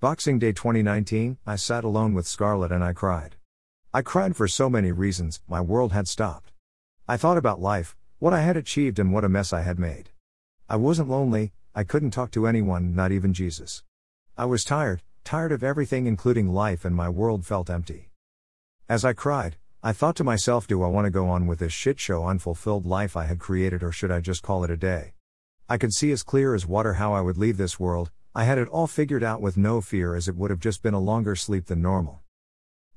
Boxing Day 2019, I sat alone with Scarlett and I cried. I cried for so many reasons, my world had stopped. I thought about life, what I had achieved, and what a mess I had made. I wasn't lonely, I couldn't talk to anyone, not even Jesus. I was tired, tired of everything, including life, and my world felt empty. As I cried, I thought to myself, do I want to go on with this shit show unfulfilled life I had created, or should I just call it a day? I could see as clear as water how I would leave this world, I had it all figured out with no fear as it would have just been a longer sleep than normal.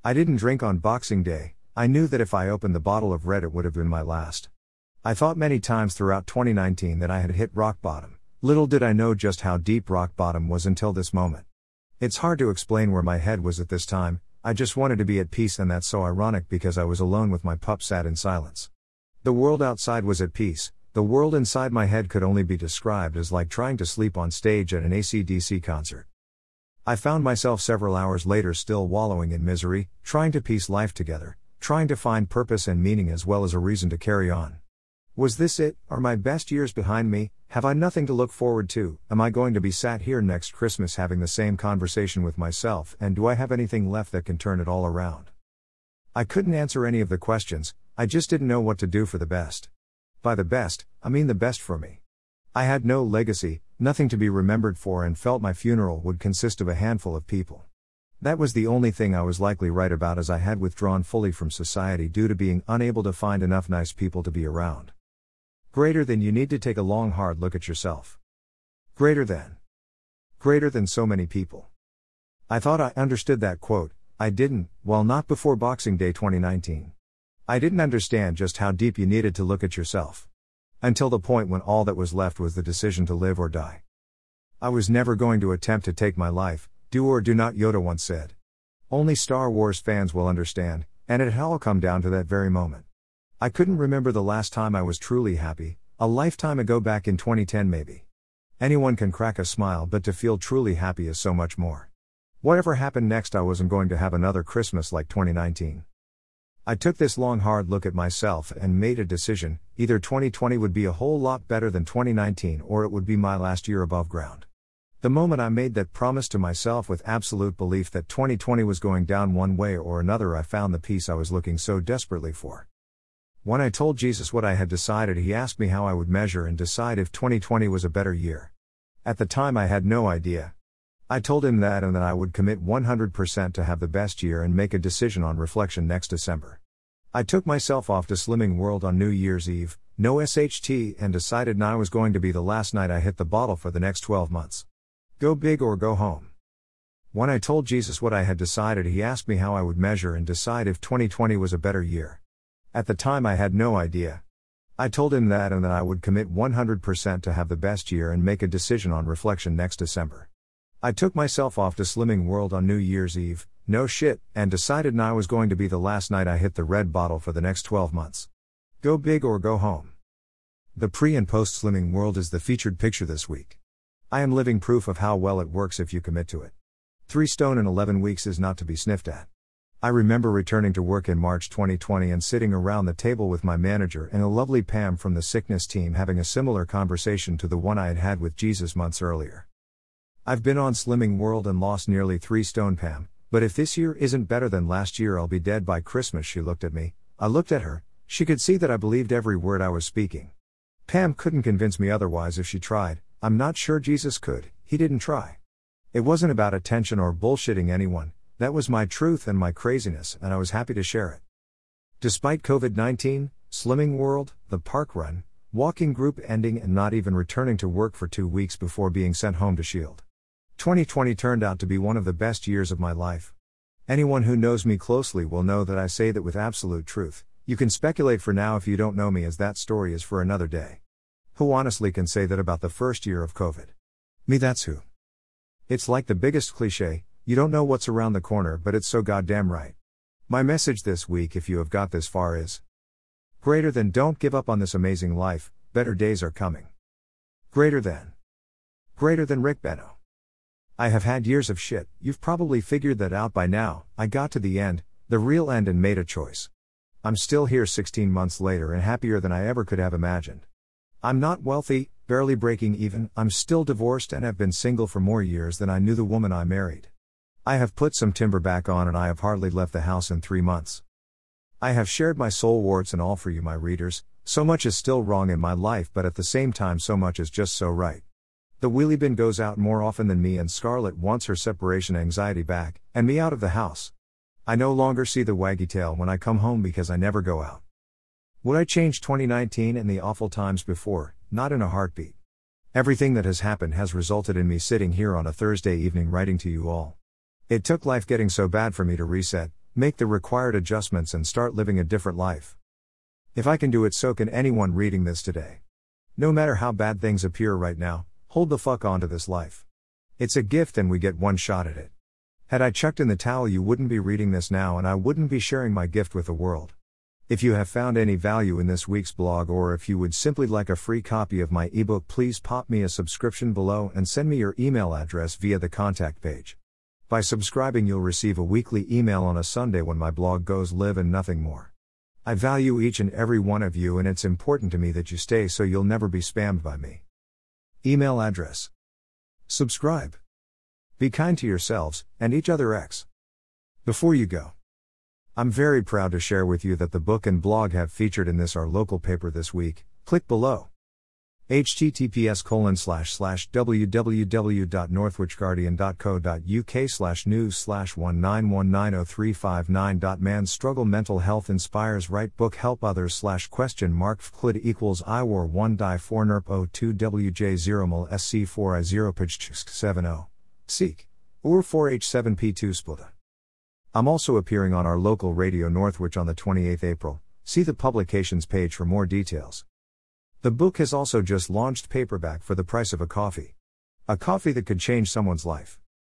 I didn't drink on Boxing Day, I knew that if I opened the bottle of red it would have been my last. I thought many times throughout 2019 that I had hit rock bottom. Little did I know just how deep rock bottom was until this moment. It's hard to explain where my head was at this time, I just wanted to be at peace, and that's so ironic because I was alone with my pup sat in silence. The world outside was at peace, the world inside my head could only be described as like trying to sleep on stage at an ACDC concert. I found myself several hours later still wallowing in misery, trying to piece life together, trying to find purpose and meaning as well as a reason to carry on. Was this it? Are my best years behind me? Have I nothing to look forward to? Am I going to be sat here next Christmas having the same conversation with myself? And do I have anything left that can turn it all around? I couldn't answer any of the questions, I just didn't know what to do for the best. By the best, I mean the best for me. I had no legacy, nothing to be remembered for, and felt my funeral would consist of a handful of people. That was the only thing I was likely right about as I had withdrawn fully from society due to being unable to find enough nice people to be around. Greater than you need to take a long hard look at yourself. Greater than. Greater than so many people. I thought I understood that quote, I didn't, well, not before Boxing Day 2019. I didn't understand just how deep you needed to look at yourself. Until the point when all that was left was the decision to live or die. I was never going to attempt to take my life, do or do not, Yoda once said. Only Star Wars fans will understand, and it had all come down to that very moment. I couldn't remember the last time I was truly happy, a lifetime ago back in 2010 maybe. Anyone can crack a smile, but to feel truly happy is so much more. Whatever happened next, I wasn't going to have another Christmas like 2019. I took this long hard look at myself and made a decision either 2020 would be a whole lot better than 2019 or it would be my last year above ground. The moment I made that promise to myself with absolute belief that 2020 was going down one way or another, I found the peace I was looking so desperately for. When I told Jesus what I had decided, he asked me how I would measure and decide if 2020 was a better year. At the time, I had no idea. I told him that and that I would commit 100% to have the best year and make a decision on reflection next December. I took myself off to Slimming World on New Year's Eve, no SHT, and decided now was going to be the last night I hit the bottle for the next 12 months. Go big or go home. When I told Jesus what I had decided, he asked me how I would measure and decide if 2020 was a better year. At the time, I had no idea. I told him that and that I would commit 100% to have the best year and make a decision on reflection next December. I took myself off to Slimming World on New Year's Eve, no shit, and decided now was going to be the last night I hit the red bottle for the next 12 months. Go big or go home. The pre and post Slimming World is the featured picture this week. I am living proof of how well it works if you commit to it. 3 stone in 11 weeks is not to be sniffed at. I remember returning to work in March 2020 and sitting around the table with my manager and a lovely Pam from the sickness team having a similar conversation to the one I had had with Jesus months earlier. I've been on Slimming World and lost nearly 3 stone Pam, but if this year isn't better than last year, I'll be dead by Christmas. She looked at me, I looked at her, she could see that I believed every word I was speaking. Pam couldn't convince me otherwise if she tried, I'm not sure Jesus could, he didn't try. It wasn't about attention or bullshitting anyone, that was my truth and my craziness, and I was happy to share it. Despite COVID 19, Slimming World, the park run, walking group ending, and not even returning to work for two weeks before being sent home to Shield. 2020 turned out to be one of the best years of my life. Anyone who knows me closely will know that I say that with absolute truth. You can speculate for now if you don't know me, as that story is for another day. Who honestly can say that about the first year of COVID? Me, that's who. It's like the biggest cliche you don't know what's around the corner, but it's so goddamn right. My message this week, if you have got this far, is greater than don't give up on this amazing life, better days are coming. Greater than. Greater than Rick Benno. I have had years of shit, you've probably figured that out by now. I got to the end, the real end, and made a choice. I'm still here 16 months later and happier than I ever could have imagined. I'm not wealthy, barely breaking even, I'm still divorced and have been single for more years than I knew the woman I married. I have put some timber back on and I have hardly left the house in three months. I have shared my soul warts and all for you, my readers. So much is still wrong in my life, but at the same time, so much is just so right. The wheelie bin goes out more often than me, and Scarlett wants her separation anxiety back, and me out of the house. I no longer see the waggy tail when I come home because I never go out. Would I change 2019 and the awful times before? Not in a heartbeat. Everything that has happened has resulted in me sitting here on a Thursday evening writing to you all. It took life getting so bad for me to reset, make the required adjustments, and start living a different life. If I can do it, so can anyone reading this today. No matter how bad things appear right now, hold the fuck on to this life. It's a gift and we get one shot at it. Had I chucked in the towel, you wouldn't be reading this now and I wouldn't be sharing my gift with the world. If you have found any value in this week's blog or if you would simply like a free copy of my ebook, please pop me a subscription below and send me your email address via the contact page. By subscribing, you'll receive a weekly email on a Sunday when my blog goes live and nothing more. I value each and every one of you, and it's important to me that you stay so you'll never be spammed by me. Email address. Subscribe. Be kind to yourselves and each other X. Before you go, I'm very proud to share with you that the book and blog have featured in this our local paper this week. Click below https colon slash slash www.northwichguardian.co.uk slash news slash 1919035 Man struggle mental health inspires write book help others slash question mark fclid equals I war 1 die 4 nerp 02 wj 0 mil sc 4 i 0 pitch 70 seek ur 4h7p2 splita. I'm also appearing on our local radio Northwich on the 28th April. See the publications page for more details. The book has also just launched paperback for the price of a coffee. A coffee that could change someone's life.